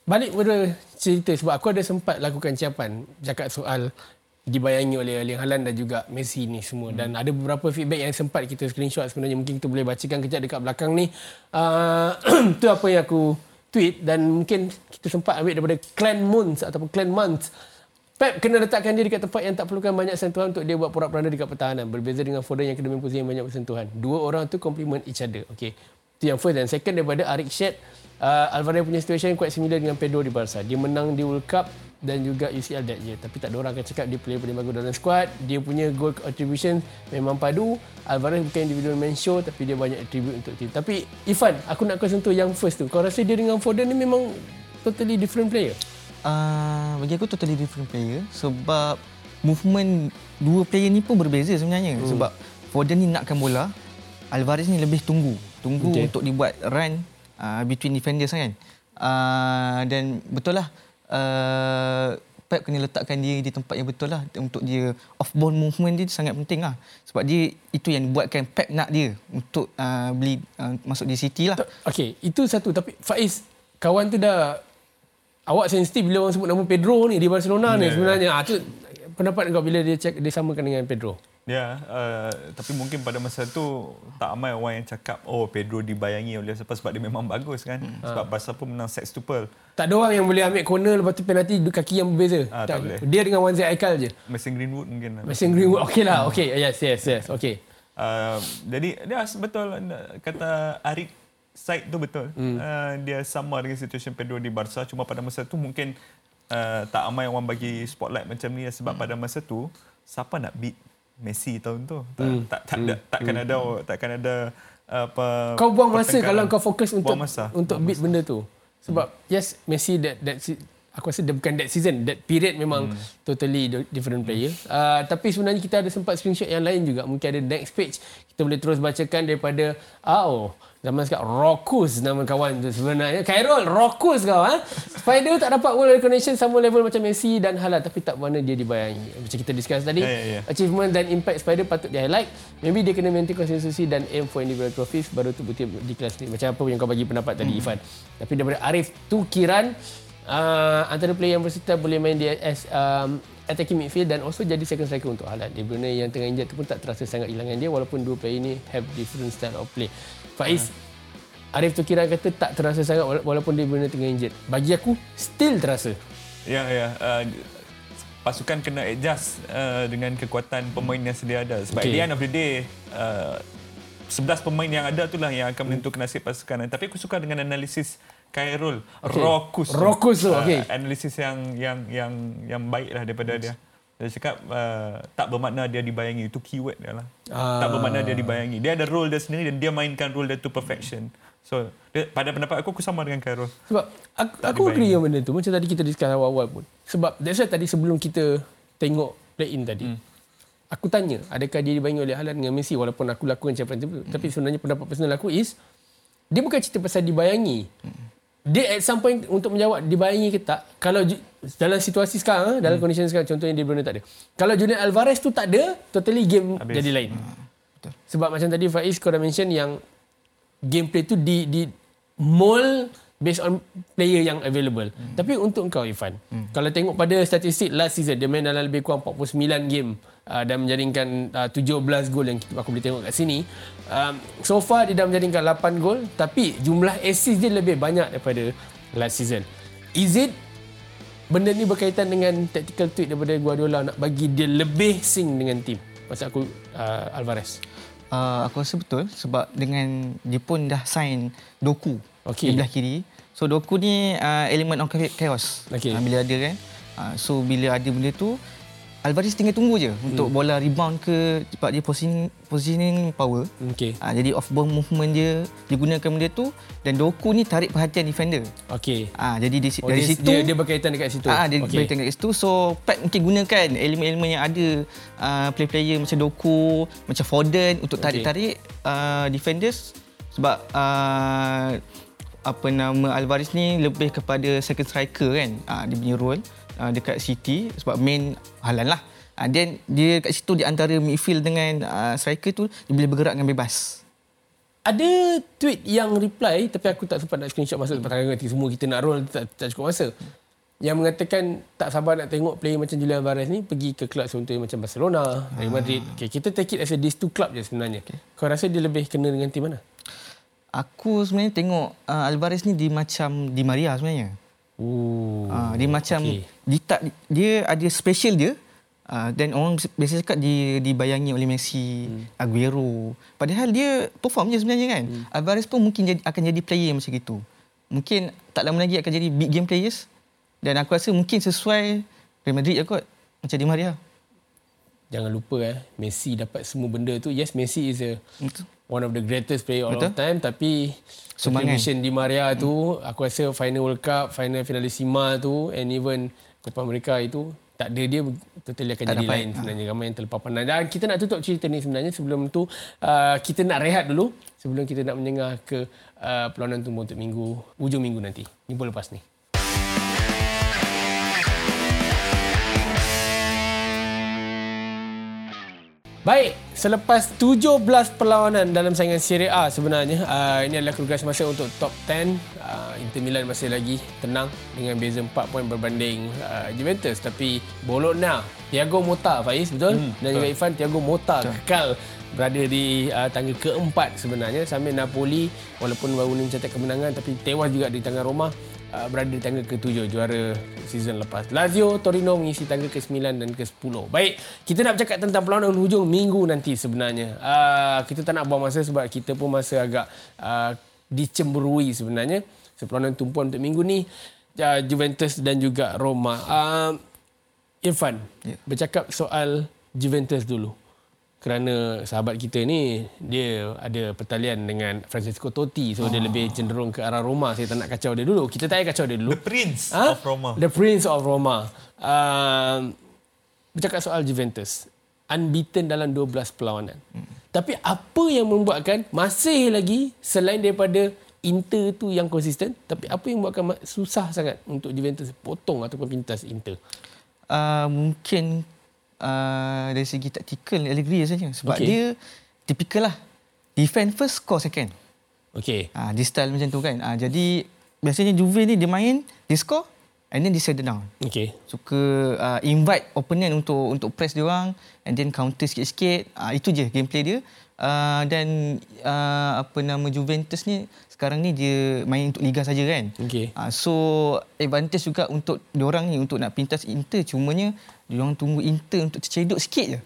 balik pada cerita sebab aku ada sempat lakukan ciapan cakap soal dibayangi oleh Erling Haaland dan juga Messi ni semua hmm. dan ada beberapa feedback yang sempat kita screenshot sebenarnya mungkin kita boleh bacakan kejap dekat belakang ni uh, tu apa yang aku tweet dan mungkin kita sempat ambil daripada Clan Moons ataupun Clan Months Pep kena letakkan dia dekat tempat yang tak perlukan banyak sentuhan untuk dia buat porak-poranda dekat pertahanan. Berbeza dengan Foden yang kena yang banyak bersentuhan. Dua orang tu complement each other. Okay. Itu yang first dan second daripada Arik Shed. Uh, Alvarez punya situation quite similar dengan Pedro di Barca. Dia menang di World Cup dan juga UCL that year. Tapi tak ada orang akan cakap dia player paling bagus dalam squad. Dia punya goal attribution memang padu. Alvarez bukan individual man show tapi dia banyak attribute untuk tim. Tapi Ifan, aku nak kau sentuh yang first tu. Kau rasa dia dengan Foden ni memang totally different player? Uh, bagi aku totally different player sebab movement dua player ni pun berbeza sebenarnya hmm. sebab Foden ni nakkan bola Alvarez ni lebih tunggu tunggu okay. untuk dibuat run uh, between defenders kan uh, dan betul lah uh, Pep kena letakkan dia di tempat yang betul lah untuk dia off ball movement dia sangat penting lah sebab dia itu yang buatkan Pep nak dia untuk uh, beli uh, masuk di City lah. Okey, itu satu tapi Faiz kawan tu dah awak sensitif bila orang sebut nama Pedro ni di Barcelona yeah. ni ya. sebenarnya. Ah tu pendapat kau bila dia cek dia samakan dengan Pedro? Ya, yeah, uh, tapi mungkin pada masa tu tak ramai orang yang cakap oh Pedro dibayangi oleh siapa sebab dia memang bagus kan. Hmm. Sebab ha. Barca pun menang sextuple. Tak ada orang yang boleh ambil corner lepas tu penalti kaki yang berbeza. Ha, tak, tak boleh. Dia dengan Wanzi Aikal je. Mason Greenwood mungkin. Mason Greenwood. Okey lah. Okey. Yes, yes, yes. Okey. Uh, jadi dia betul kata Arik side tu betul. Hmm. Uh, dia sama dengan situasi Pedro di Barca cuma pada masa tu mungkin uh, tak ramai orang bagi spotlight macam ni sebab hmm. pada masa tu siapa nak beat Messi tahun tu? Tak hmm. tak tak, hmm. takkan hmm. ada takkan ada apa Kau buang masa kalau kau fokus untuk masa. untuk buang beat masa. benda tu. Sebab hmm. yes Messi that that aku rasa dia bukan that season that period memang hmm. totally different player uh, tapi sebenarnya kita ada sempat screenshot yang lain juga mungkin ada next page kita boleh terus bacakan daripada oh zaman sekarang Rokus nama kawan tu sebenarnya. Khairul Rokus kau ha? Spider tak dapat world recognition sama level macam Messi dan Halal tapi tak mana dia dibayangi. Macam kita discuss tadi yeah, yeah, yeah. achievement dan impact Spider patut di highlight. Maybe dia kena maintain konsistensi dan aim for individual trophies. Baru tu betul di kelas ni. Macam apa yang kau bagi pendapat tadi hmm. Ifan? Tapi daripada Arif tu Kiran uh, antara player yang versatile boleh main di as um, attacking midfield dan also jadi second striker untuk Haaland. Di Brunei yang tengah injet tu pun tak terasa sangat hilangan dia walaupun dua player ini have different style of play. Faiz, uh. Arif tu kira kata tak terasa sangat walaupun dia Brunei tengah injet. Bagi aku, still terasa. Ya, ya. Uh, pasukan kena adjust uh, dengan kekuatan pemain yang sedia ada. Sebab okay. at the end of the day, uh, 11 pemain yang ada itulah yang akan menentukan nasib pasukan. Tapi aku suka dengan analisis Khairul okay. Rokus. Rokus tu. Uh, analisis yang yang yang yang baiklah daripada yes. dia. Dia cakap uh, tak bermakna dia dibayangi itu keyword dia lah. Ah. Tak bermakna dia dibayangi. Dia ada role dia sendiri dan dia mainkan role dia to perfection. So, dia, pada pendapat aku aku sama dengan Khairul. Sebab aku, aku agree dengan benda tu. Macam tadi kita discuss awal-awal pun. Sebab that's why tadi sebelum kita tengok play in tadi. Hmm. Aku tanya, adakah dia dibayangi oleh Haaland dengan Messi walaupun aku lakukan macam tu. Hmm. Tapi sebenarnya pendapat personal aku is dia bukan cerita pasal dibayangi. Hmm dia at some point untuk menjawab dibayangi ke tak kalau dalam situasi sekarang dalam hmm. kondisi sekarang contohnya dia Bruno tak ada kalau Julian Alvarez tu tak ada totally game Habis. jadi lain hmm. Betul. sebab macam tadi Faiz kau dah mention yang gameplay tu di di mold based on player yang available. Hmm. Tapi untuk kau Ivan, hmm. kalau tengok pada statistik last season dia main dalam lebih kurang 49 game uh, dan menjaringkan uh, 17 gol yang aku boleh tengok kat sini. Um, so far dia dah menjaringkan 8 gol tapi jumlah assist dia lebih banyak daripada last season. Is it benda ni berkaitan dengan tactical tweak daripada Guardiola nak bagi dia lebih sing dengan tim? Maksud aku uh, Alvarez. Uh, aku rasa betul sebab dengan dia pun dah sign Doku okay. di belah kiri. So Doku ni uh, elemen of chaos. Okay. Uh, bila ada kan. Uh, so bila ada benda tu Alvarez tinggal tunggu je hmm. untuk bola rebound ke cepat dia positioning, positioning power. Okay. Uh, jadi off ball movement dia digunakan benda tu dan Doku ni tarik perhatian defender. Okey. Ah uh, jadi di, oh, dari dia, situ dia, dia berkaitan dekat situ. Ah uh, dia okay. berkaitan dekat situ. So Pep mungkin gunakan elemen-elemen yang ada uh, play-player macam Doku, macam Foden untuk tarik-tarik uh, defenders sebab uh, apa nama Alvarez ni lebih kepada second striker kan uh, dia punya role uh, dekat City sebab main halan lah uh, then dia kat situ di antara midfield dengan uh, striker tu dia boleh bergerak dengan bebas ada tweet yang reply tapi aku tak sempat nak screenshot masuk lepas tangan semua kita nak roll tak, tak cukup masa yang mengatakan tak sabar nak tengok player macam Julian Alvarez ni pergi ke klub contohnya macam Barcelona, Real Madrid. Okay, kita take it as a these two club je sebenarnya. Okay. Kau rasa dia lebih kena dengan tim mana? aku sebenarnya tengok uh, Alvarez ni di macam Di Maria sebenarnya. Oh. Uh, dia macam okay. dia tak dia ada special dia. Uh, dan orang biasa cakap dia dibayangi oleh Messi, hmm. Aguero. Padahal dia perform je sebenarnya kan. Hmm. Alvarez pun mungkin jadi, akan jadi player macam itu. Mungkin tak lama lagi akan jadi big game players. Dan aku rasa mungkin sesuai Real Madrid je kot. Macam Di Maria. Jangan lupa eh, Messi dapat semua benda tu. Yes, Messi is a Betul. one of the greatest player all of time tapi contribution di Maria tu aku rasa final World Cup final finalissima tu and even Copa America itu tak ada dia totally akan tak jadi dapat. lain sebenarnya. Ramai yang terlepas pandang dan kita nak tutup cerita ni sebenarnya. Sebelum tu uh, kita nak rehat dulu. Sebelum kita nak menjengah ke uh, perlawanan tumbuh untuk minggu ujung minggu nanti. Minggu lepas ni Baik, selepas 17 perlawanan dalam saingan Serie A sebenarnya, uh, ini adalah kerugian masa untuk top 10. Uh, Inter Milan masih lagi tenang dengan beza 4 poin berbanding uh, Juventus. Tapi Bologna, Thiago Motta, Faiz, betul? Hmm, Dan juga Ivan, Thiago Motta kekal berada di uh, tangga keempat sebenarnya. Sambil Napoli, walaupun baru mencatat kemenangan tapi tewas juga di tangan Roma. Uh, berada di tangga ke-7 juara season lepas. Lazio, Torino mengisi tangga ke-9 dan ke-10. Baik, kita nak bercakap tentang perlawanan hujung minggu nanti sebenarnya. Uh, kita tak nak buang masa sebab kita pun masa agak uh, dicemburui sebenarnya. Perlawanan tumpuan untuk minggu ni uh, Juventus dan juga Roma. Uh, Irfan, yeah. bercakap soal Juventus dulu. Kerana sahabat kita ni dia ada pertalian dengan Francesco Totti. So oh. dia lebih cenderung ke arah Roma. Saya tak nak kacau dia dulu. Kita tak payah kacau dia dulu. The prince ha? of Roma. The prince of Roma. Uh, bercakap soal Juventus. Unbeaten dalam 12 perlawanan. Hmm. tapi apa yang membuatkan masih lagi selain daripada Inter tu yang konsisten tapi apa yang membuatkan susah sangat untuk Juventus potong ataupun pintas Inter? Uh, mungkin uh, dari segi taktikal Allegri saja. Sebab okay. dia tipikal lah. Defend first score second. Okey ah uh, di style macam tu kan. Uh, jadi biasanya Juve ni dia main dia score and then dia settle down. Okey suka uh, invite opponent untuk untuk press dia orang and then counter sikit-sikit. Uh, itu je gameplay dia uh, dan uh, apa nama Juventus ni sekarang ni dia main untuk liga saja kan. Okay. Uh, so advantage juga untuk dia orang ni untuk nak pintas Inter cumanya dia orang tunggu Inter untuk tercedok sikit je.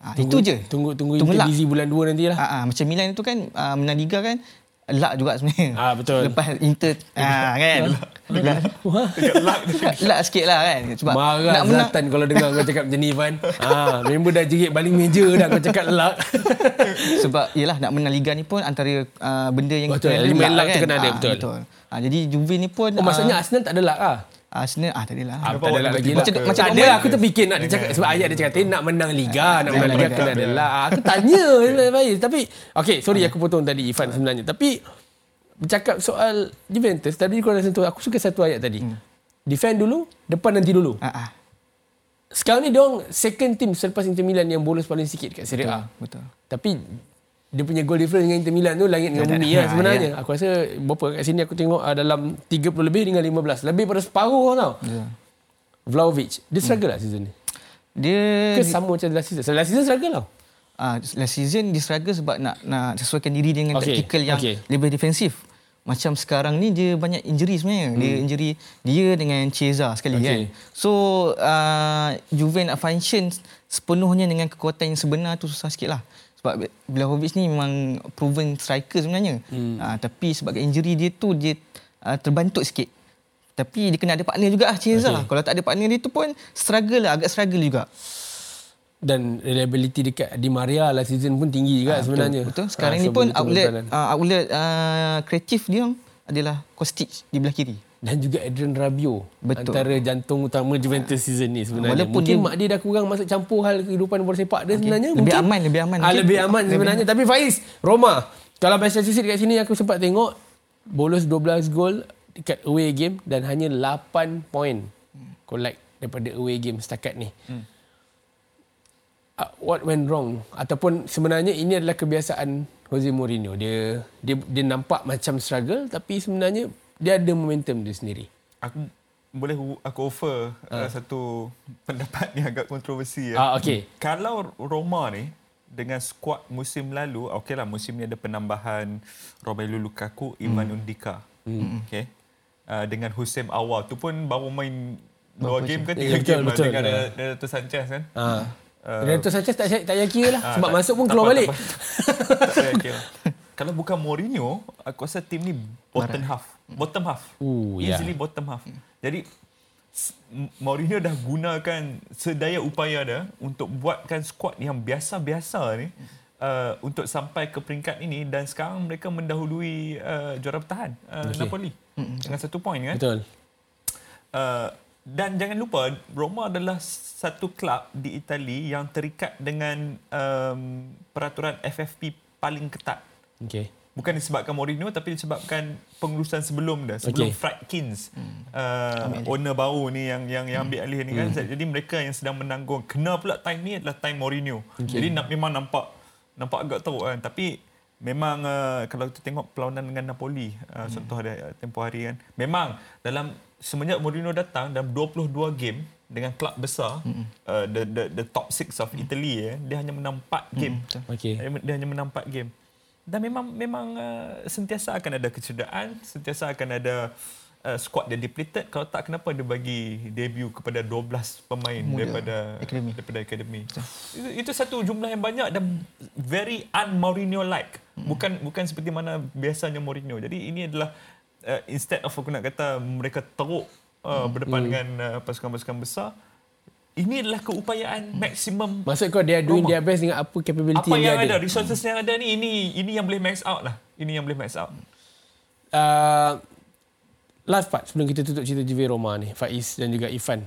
Ha, tunggu, itu je. Tunggu tunggu, tunggu Inter busy bulan 2 nantilah. Ha, ha, macam Milan itu kan uh, menang liga kan luck juga sebenarnya. Ah betul. Lepas Inter ah kan. luck. luck sikit lah kan. Sebab Marah nak menang. Zlatan kalau dengar kau cakap macam ni Ivan. Ah member dah jerit baling meja dah kau cakap luck. Sebab yalah nak menang liga ni pun antara uh, benda yang betul. kita luck, luck kan. kena ada ah, betul. betul. Ah jadi Juve ni pun Oh maksudnya uh, Arsenal tak ada luck ah. Arsenal ah tak adalah. Ah, tak ada lagi. Macam, macam, macam ada aku terfikir nak dia cakap sebab ayat dia cakap nak menang liga, nak menang liga kena ada lah. Aku tanya tapi okey sorry aku potong tadi Ivan sebenarnya. Tapi bercakap soal Juventus tadi kau dah sentuh aku suka satu ayat tadi hmm. defend dulu depan nanti dulu uh-huh. sekarang ni dia second team selepas Inter Milan yang bolos paling sikit kat Serie A betul tapi dia punya goal difference dengan Inter Milan tu langit dengan bumi lah sebenarnya ya. aku rasa berapa kat sini aku tengok uh, dalam 30 lebih dengan 15 lebih pada separuh tau yeah. Vlaovic dia struggle hmm. lah season ni dia ke sama macam last season so, last season struggle lah uh, last season dia struggle sebab nak nak sesuaikan diri dengan okay. tactical yang okay. lebih defensif macam sekarang ni dia banyak injury sebenarnya. Hmm. Dia injury dia dengan Chiesa sekali okay. kan. So uh, Juve nak function sepenuhnya dengan kekuatan yang sebenar tu susah sikit lah. Sebab Vlahovic ni memang proven striker sebenarnya. Hmm. Uh, tapi sebab injury dia tu dia uh, terbantuk sikit. Tapi dia kena ada partner juga lah Chiesa. Okay. Kalau tak ada partner dia tu pun struggle lah. Agak struggle juga dan reliability dekat Di Maria last season pun tinggi juga ha, sebenarnya. Betul. Sekarang ha, ni pun outlet uh, outlet uh, kreatif dia adalah Kostic di belah kiri dan juga Adrian Rabiot betul. antara jantung utama Juventus season ni sebenarnya. Walaupun mungkin dia, mak dia dah kurang masuk campur hal kehidupan bola sepak dia okay. sebenarnya. Lebih mungkin. aman, lebih aman. Ah, lebih aman lebih sebenarnya. Aman. Tapi Faiz, Roma, kalau Manchester City dekat sini aku sempat tengok bolos 12 gol dekat away game dan hanya 8 point collect daripada away game setakat ni. Hmm. Uh, what went wrong ataupun sebenarnya ini adalah kebiasaan Jose Mourinho dia dia dia nampak macam struggle tapi sebenarnya dia ada momentum dia sendiri aku boleh aku offer uh. Uh, satu pendapat yang agak kontroversi ya uh, okay. kalau Roma ni dengan skuad musim lalu okeylah musim ni ada penambahan Romelu Lukaku Ivan hmm. Undika hmm. okey uh, dengan Hussein Awal tu pun baru main dua game kan tiga ya, game betul, dengan betul, dengan Renato Sanchez kan uh. Uh, Renato Sanchez tak tak payah kira lah. Uh, sebab tak, masuk pun keluar balik. Kalau bukan Mourinho, aku rasa tim ni bottom half. Bottom half. Ooh, Easily yeah. bottom half. Jadi, Mourinho dah gunakan sedaya upaya dia untuk buatkan squad yang biasa-biasa ni uh, untuk sampai ke peringkat ini dan sekarang mereka mendahului uh, juara bertahan uh, okay. Napoli dengan satu poin kan. Betul. Uh, dan jangan lupa Roma adalah satu klub di Itali yang terikat dengan um, peraturan FFP paling ketat. Okay. Bukan disebabkan Mourinho tapi disebabkan pengurusan sebelum dah sebelum okay. Friedkins hmm. uh, owner baru ni yang yang yang ambil alih ni kan. Hmm. Jadi mereka yang sedang menanggung kena pula time ni adalah time Mourinho. Okay. Jadi nak memang nampak nampak agak teruk kan tapi memang uh, kalau kita tengok perlawanan dengan Napoli uh, hmm. contoh ada uh, tempoh hari kan memang dalam semenjak Mourinho datang dalam 22 game dengan klub besar mm-hmm. uh, the the the top 6 of mm. Italy eh, dia hanya menang 4 game. Mm, okay. Dia, dia hanya menang 4 game. Dan memang memang uh, sentiasa akan ada kecederaan, sentiasa akan ada uh, squad dia depleted kalau tak kenapa dia bagi debut kepada 12 pemain Muda. daripada academy. daripada academy. Itu, itu satu jumlah yang banyak dan very un-Mourinho like. Mm. Bukan bukan seperti mana biasanya Mourinho. Jadi ini adalah uh, instead of aku nak kata mereka teruk uh, berdepan hmm. dengan uh, pasukan-pasukan besar ini adalah keupayaan maksimum. Maksud kau dia doing their best dengan apa capability apa yang, yang, ada. ada. Resources yang ada ni ini ini yang boleh max out lah. Ini yang boleh max out. Uh, last part sebelum kita tutup cerita JV Roma ni, Faiz dan juga Ifan.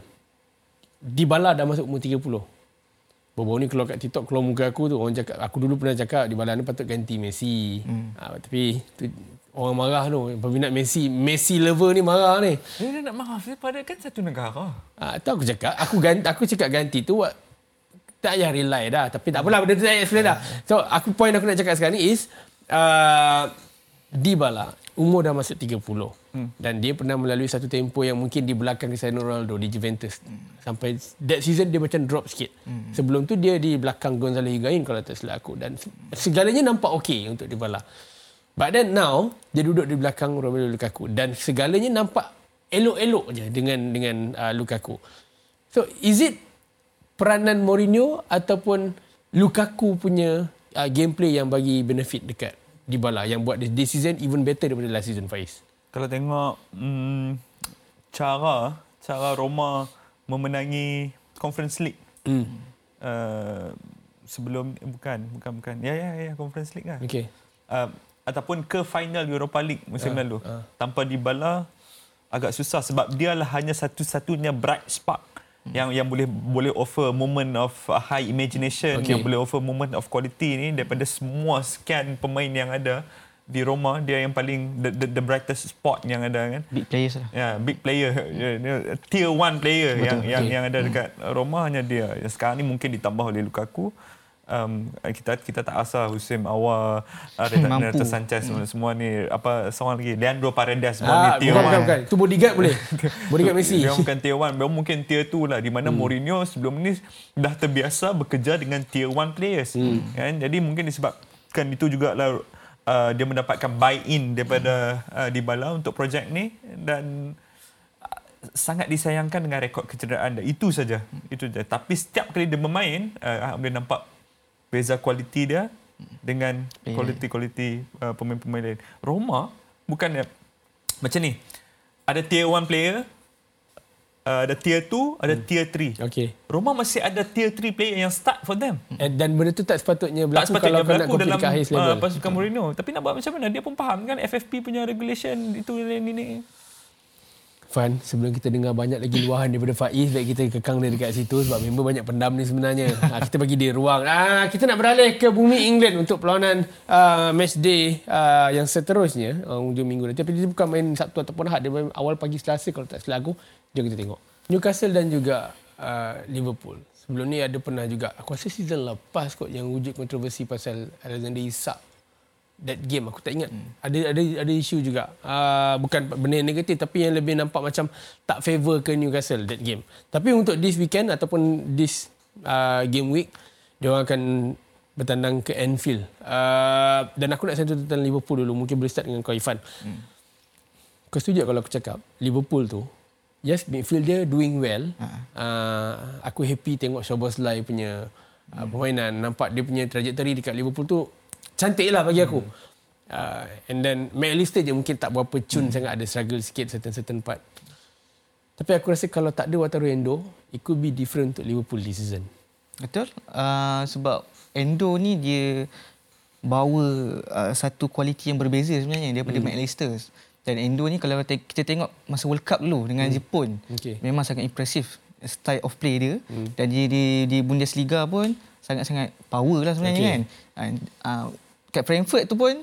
Dybala dah masuk umur 30. Baru-baru ni keluar kat TikTok keluar muka aku tu orang cakap aku dulu pernah cakap Dybala ni patut ganti Messi. Hmm. Uh, tapi tu, orang marah tu peminat Messi Messi lover ni marah ni. Dia nak marah pada kan satu negara. Ah tu aku cakap aku ganti aku cakap ganti tu tak payah rely dah. Tapi tak apalah benda tu saya explain dah. So aku point aku nak cakap sekarang ni is uh, Dybala umur dah masuk 30 hmm. dan dia pernah melalui satu tempo yang mungkin di belakang Cristiano Ronaldo di Juventus hmm. sampai that season dia macam drop sikit hmm. sebelum tu dia di belakang Gonzalo Higuain kalau tak silap aku dan segalanya nampak okey untuk Dybala But then now dia duduk di belakang Romelu Lukaku dan segalanya nampak elok-elok je dengan dengan uh, Lukaku. So is it peranan Mourinho ataupun Lukaku punya uh, gameplay yang bagi benefit dekat di bala yang buat this season even better daripada last season Faiz? Kalau tengok hmm, cara cara Roma memenangi Conference League. Hmm. Uh, sebelum bukan bukan bukan. Ya ya ya Conference League lah. Okay. Uh, ataupun ke final Europa League musim uh, lalu uh. tanpa Dybala agak susah sebab dia lah hanya satu-satunya bright spark. Yang yang boleh boleh offer moment of high imagination okay. yang boleh offer moment of quality ni daripada semua sekian pemain yang ada di Roma dia yang paling the, the, the brightest spot yang ada kan big players lah ya yeah, big player yeah, tier one player Betul. yang okay. yang yang ada hmm. dekat hmm. Roma hanya dia yang sekarang ni mungkin ditambah oleh Lukaku um, kita kita tak asal Husim awal uh, Renato Sanchez hmm. semua ni apa seorang lagi Leandro Paredes semua ah, ni tier bukan, bukan, bukan. tu bodyguard boleh bodyguard Messi dia bukan tier 1 dia mungkin tier 2 lah di mana hmm. Mourinho sebelum ni dah terbiasa bekerja dengan tier 1 players hmm. kan jadi mungkin disebabkan itu juga lah uh, dia mendapatkan buy-in daripada uh, Dybala untuk projek ni dan uh, sangat disayangkan dengan rekod kecederaan dia. Itu saja. Itu saja. Tapi setiap kali dia bermain, uh, boleh nampak beza kualiti dia dengan kualiti-kualiti uh, pemain-pemain lain. Roma bukan macam ni. Ada tier 1 player, uh, ada tier 2, ada hmm. tier 3. Okay. Roma masih ada tier 3 player yang start for them. And, dan benda tu tak sepatutnya berlaku tak sepatutnya kalau berlaku nak dalam uh, pasukan hmm. Mourinho. Tapi nak buat macam mana? Dia pun faham kan FFP punya regulation itu ini ini. Fan, sebelum kita dengar banyak lagi luahan daripada Faiz, baik kita kekang dia dekat situ sebab member banyak pendam ni sebenarnya. ha, kita bagi dia ruang. Ha, kita nak beralih ke bumi England untuk perlawanan uh, match day uh, yang seterusnya, uh, hujung minggu nanti. Tapi dia bukan main Sabtu ataupun Ahad, dia main awal pagi Selasa kalau tak silap aku. Jom kita tengok. Newcastle dan juga uh, Liverpool. Sebelum ni ada pernah juga, aku rasa season lepas kot yang wujud kontroversi pasal Alexander Isak that game aku tak ingat. Hmm. ada ada ada isu juga. Uh, bukan benda yang negatif tapi yang lebih nampak macam tak favor ke Newcastle that game. Tapi untuk this weekend ataupun this uh, game week dia orang akan bertandang ke Anfield. Uh, dan aku nak sentuh tentang Liverpool dulu. Mungkin boleh start dengan kau Ifan hmm. kau setuju kalau aku cakap Liverpool tu yes midfield dia doing well. Uh-huh. uh, aku happy tengok Szoboszlai punya uh, permainan. Nampak dia punya trajectory dekat Liverpool tu cantik lah bagi aku. Hmm. Uh, and then McAllister je mungkin tak berapa cun hmm. sangat ada struggle sikit certain-certain part. Tapi aku rasa kalau tak ada Wataru Endo, it could be different untuk Liverpool this season. Betul. Uh, sebab Endo ni dia bawa uh, satu kualiti yang berbeza sebenarnya daripada hmm. McAllister. Dan Endo ni kalau kita tengok masa World Cup dulu dengan hmm. Jepun, okay. memang sangat impresif style of play dia. Hmm. Dan dia di, di Bundesliga pun sangat-sangat power lah sebenarnya okay. kan. And, uh, kat Frankfurt tu pun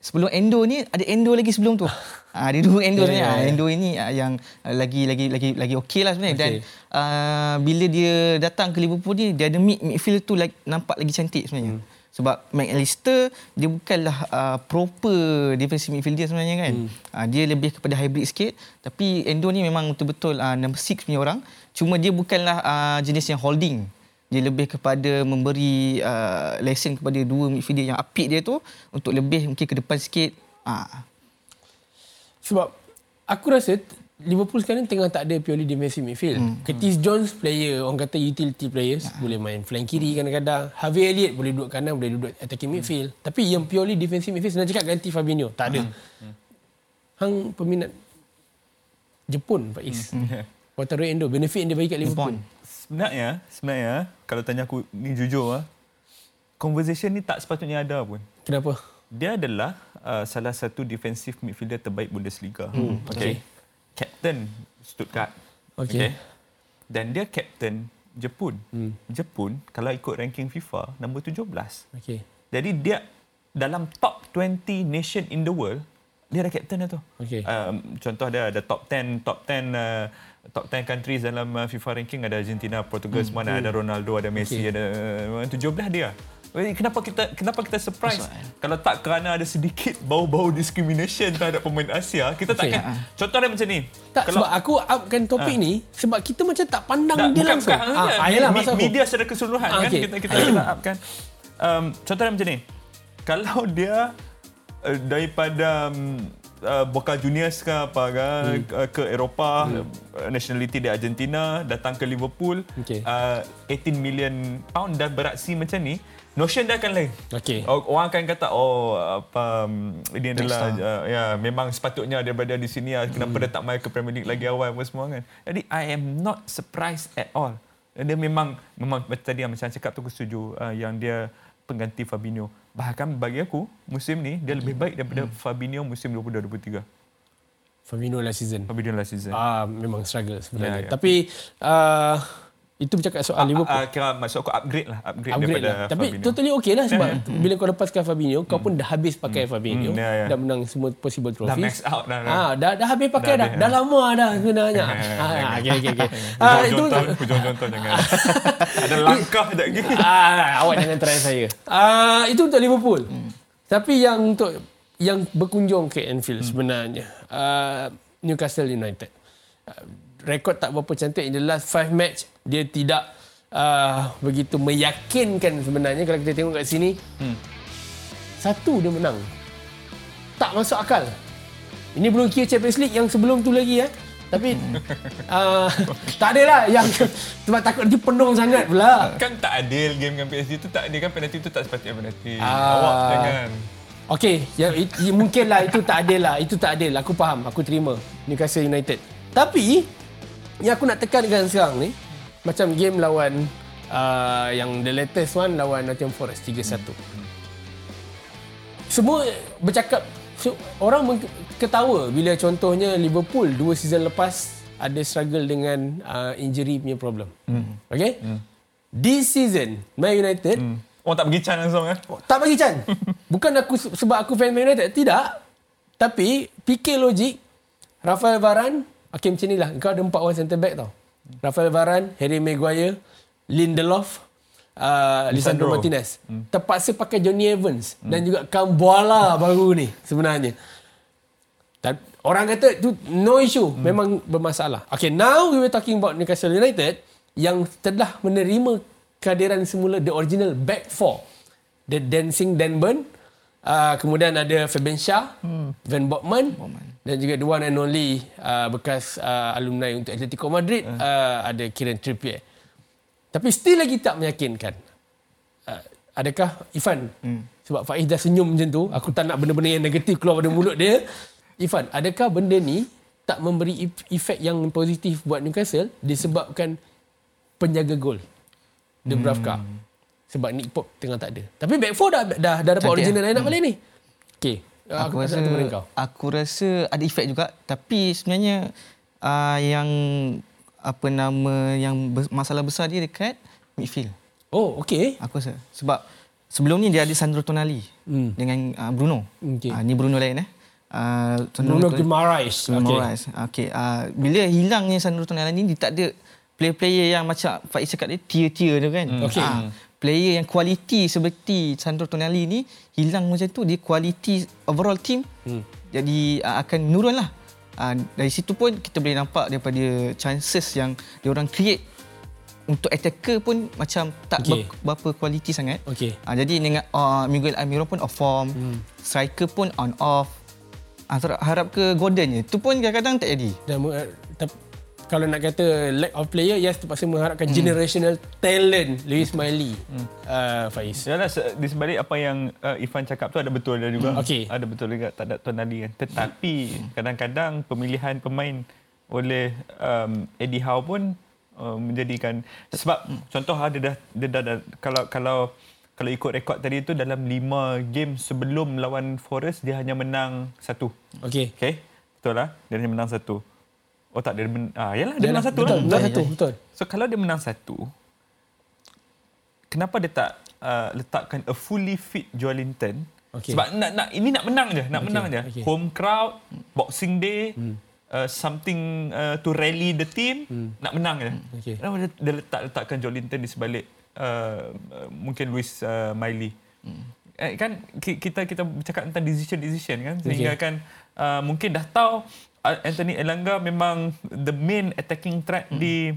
sebelum Endo ni ada Endo lagi sebelum tu. Ah ada dua Endo yeah, yeah, yeah. Endo ini uh, yang uh, lagi lagi lagi lagi okey lah sebenarnya okay. dan uh, bila dia datang ke Liverpool ni dia ada mid midfield tu like, nampak lagi cantik sebenarnya. Hmm. Sebab McAllister dia bukanlah uh, proper defensive midfielder sebenarnya kan. Hmm. Uh, dia lebih kepada hybrid sikit tapi Endo ni memang betul-betul uh, number 6 punya orang. Cuma dia bukanlah uh, jenis yang holding dia lebih kepada memberi uh, lesson kepada dua midfielder yang apik dia tu untuk lebih mungkin ke depan sikit. Ha. Sebab aku rasa Liverpool sekarang tengah tak ada purely defensive midfield. Hmm. Curtis Jones player, orang kata utility players, ha. boleh main flank kiri kadang-kadang. Harvey Elliott boleh duduk kanan, boleh duduk attacking midfield. Hmm. Tapi yang purely defensive midfield, senang cakap ganti Fabinho. Tak ada. Hmm. Hang peminat Jepun, Pak Is. Hmm. Wataru Endo benefit yang dia bagi kat Liverpool. Sebenarnya, sebenarnya kalau tanya aku ni jujur ah, conversation ni tak sepatutnya ada pun. Kenapa? Dia adalah uh, salah satu defensive midfielder terbaik Bundesliga. Hmm, okay. Captain Stuttgart. Okay. okay. Dan dia captain Jepun. Hmm. Jepun kalau ikut ranking FIFA nombor 17. Okay. Jadi dia dalam top 20 nation in the world dia ada captain tu. Okay. Um, contoh dia ada top 10 top 10 uh, top 10 countries dalam uh, FIFA ranking ada Argentina, Portugal, hmm. mana hmm. ada Ronaldo, ada Messi, okay. ada uh, 17 dia. Kenapa kita kenapa kita surprise Masalah. kalau tak kerana ada sedikit bau-bau discrimination terhadap pemain Asia kita okay. takkan uh. contoh dia macam ni tak kalau, sebab aku upkan topik uh. ni sebab kita macam tak pandang tak, dia langsung ah, ah, ayolah, media secara keseluruhan ah, kan kita kita kita upkan um, contoh dia macam ni kalau dia uh, daripada um, uh, Boca Juniors ke apa ke, hmm. uh, ke Eropah hmm. Uh, nationality di Argentina datang ke Liverpool okay. uh, 18 million pound dan beraksi macam ni notion dia akan lain. Okay. Orang akan kata oh apa um, ini adalah uh, ya memang sepatutnya dia berada di sini uh, kenapa hmm. dia tak main ke Premier League lagi awal apa semua kan. Jadi I am not surprised at all. Dia memang memang tadi yang macam cakap tu aku setuju uh, yang dia pengganti Fabinho. Bahkan bagi aku musim ni dia lebih baik daripada hmm. Fabinho musim 2023. Fabinho last season. Fabinho last season. Ah memang struggle sebenarnya. Ya, ya. Tapi uh, itu bercakap soal Liverpool. Uh, uh, kira maksud aku upgrade lah. Upgrade, upgrade daripada lah. Tapi Fabinho. totally okay lah sebab yeah. bila kau lepaskan Fabinho, kau pun dah habis pakai mm. Fabinho. Mm, yeah, yeah. Dah menang semua possible trophies. Dah max out dah. Dah, ah, dah, dah habis pakai dah. Dah, dah, dah lama dah sebenarnya. ah, okay, okay, okay. ah, itu contoh jangan. Ada langkah sekejap lagi. ah, awak jangan try saya. Ah, itu untuk Liverpool. Mm. Tapi yang untuk yang berkunjung ke Anfield mm. sebenarnya. Uh, Newcastle United. Uh, rekod tak berapa cantik in the last five match. Dia tidak uh, begitu meyakinkan sebenarnya kalau kita tengok kat sini. Hmm. Satu dia menang. Tak masuk akal. Ini belum kira Champions League yang sebelum tu lagi ya. Tapi uh, tak ada lah yang sebab takut dia penuh sangat pula. Kan tak adil game dengan PSG tu tak adil kan penalti tu tak sepatutnya penalti. Uh, Awak jangan. Okey, ya, mungkinlah itu tak adil lah. Itu tak adil. Aku faham. Aku terima Newcastle United. Tapi yang aku nak tekankan sekarang ni, macam game lawan uh, yang the latest one lawan Nottingham Forest 3-1. Hmm. Semua bercakap so, orang ketawa bila contohnya Liverpool dua season lepas ada struggle dengan uh, injury punya problem. Hmm. Okay? Hmm. This season Man United hmm. Orang tak bagi can langsung eh? Tak bagi can. Bukan aku sebab aku fan Man United. Tidak. Tapi fikir logik Rafael Varane Okay macam ni lah. Kau ada empat orang centre back tau. Rafael Varane, Harry Maguire, Lindelof, uh, Lisandro Martinez. Hmm. Terpaksa pakai Johnny Evans hmm. dan juga Kambuala baru ni sebenarnya. Dan orang kata tu no issue, hmm. memang bermasalah. Okay, now we were talking about Newcastle United yang telah menerima kehadiran semula the original back four. The Dancing Dan Burn, uh, kemudian ada Fabian Shah, hmm. Van Botman, Botman dan juga the one and only uh, bekas uh, alumni untuk Atletico Madrid uh. Uh, ada Kieran Trippier. Tapi still lagi tak meyakinkan. Uh, adakah Ifan hmm. sebab Faiz dah senyum macam tu, aku tak nak benda-benda yang negatif keluar dari mulut dia. Ifan, adakah benda ni tak memberi efek yang positif buat Newcastle disebabkan penjaga gol Dubravka. Hmm. Sebab Nick Pope tengah tak ada. Tapi back four dah dah, dah dapat original line up hmm. balik ni. Okay. Aku, aku rasa aku rasa ada efek juga tapi sebenarnya uh, yang apa nama yang masalah besar dia dekat midfield. Oh, okey. Aku rasa sebab sebelum ni dia ada Sandro Tonali hmm. dengan uh, Bruno. Okay. Uh, ni Bruno lain eh. Uh, Bruno Guimaraes. Guimaraes. Okey. Okay. Uh, bila hilangnya Sandro Tonali ni dia tak ada player-player yang macam Faiz cakap dia tier-tier tu kan. Hmm. Okey. Uh, player yang kualiti seperti Sandro Tonali ni hilang macam tu dia kualiti overall team hmm. jadi uh, akan menurun lah uh, dari situ pun kita boleh nampak daripada chances yang dia orang create untuk attacker pun macam tak okay. berapa kualiti sangat okay. uh, jadi dengan uh, Miguel Almiron pun off form hmm. striker pun on off uh, harap ke Gordon je tu pun kadang-kadang tak jadi dan, uh, kalau nak kata lack of player yes terpaksa mengharapkan hmm. generational talent Lewis Miley hmm. uh, Faiz yalah di sebalik apa yang uh, Ifan cakap tu ada betul dia juga hmm. okay. ada betul juga tak ada Tuan Ali kan tetapi kadang-kadang pemilihan pemain oleh um, Eddie Howe pun uh, menjadikan sebab contoh ha, dia dah dia dah, dah kalau kalau kalau ikut rekod tadi itu dalam 5 game sebelum lawan Forest dia hanya menang satu. Okey. Okey. Betul lah. Dia hanya menang satu. Oh tak dia men ah yalah dia, dia menang satu betul, lah. Betul, betul, betul. So kalau dia menang satu kenapa dia tak uh, letakkan a fully fit Joelinton? Okay. Sebab nak nak ini nak menang je, nak okay. menang je. Okay. Home crowd, Boxing Day, hmm. uh, something uh, to rally the team, hmm. nak menang je. Okay. Kenapa dia, dia letak letakkan Joelinton di sebalik uh, mungkin Luis uh, Miley? Hmm. Eh, kan kita kita bercakap tentang decision decision kan sehingga okay. kan uh, mungkin dah tahu uh, Anthony Elanga memang the main attacking threat hmm. di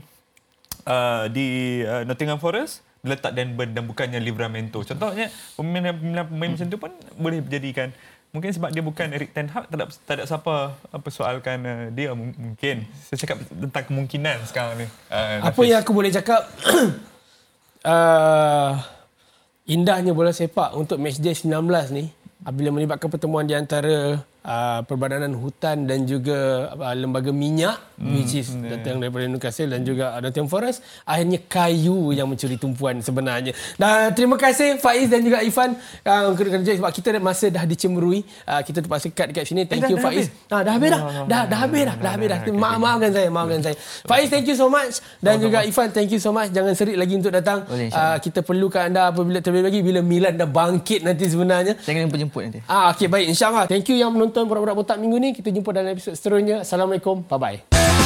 uh, di uh, Nottingham Forest letak Dan Burn dan bukannya Livramento. Contohnya pemain-pemain pemain macam tu pun boleh dijadikan mungkin sebab dia bukan Eric Ten Hag tak ada tak ada siapa persoalkan uh, dia mungkin. Saya cakap tentang kemungkinan sekarang ni. Uh, Apa yang aku boleh cakap uh, indahnya bola sepak untuk matchday 19 ni apabila melibatkan pertemuan di antara uh, Perbadanan Hutan dan juga uh, Lembaga Minyak hmm. which is yeah. datang daripada Newcastle dan juga Nottingham Forest akhirnya kayu yang mencuri tumpuan sebenarnya. Dan terima kasih Faiz dan juga Ifan uh, kerja sebab kita masa dah dicemburui uh, kita terpaksa cut dekat sini. Thank eh, you dah, Faiz. dah, dah habis dah. Dah dah habis dah. dah habis dah. maaf maafkan saya maafkan saya. Faiz thank you so much. Dan juga Ifan thank you so much. Jangan serik lagi untuk datang. Uh, kita perlukan anda apabila terlebih lagi bila Milan dah bangkit nanti sebenarnya. Jangan jumpa jemput nanti. Ah okey baik. Insyaallah. Thank you yang menonton menonton Burak-Burak Botak minggu ni. Kita jumpa dalam episod seterusnya. Assalamualaikum. Bye-bye.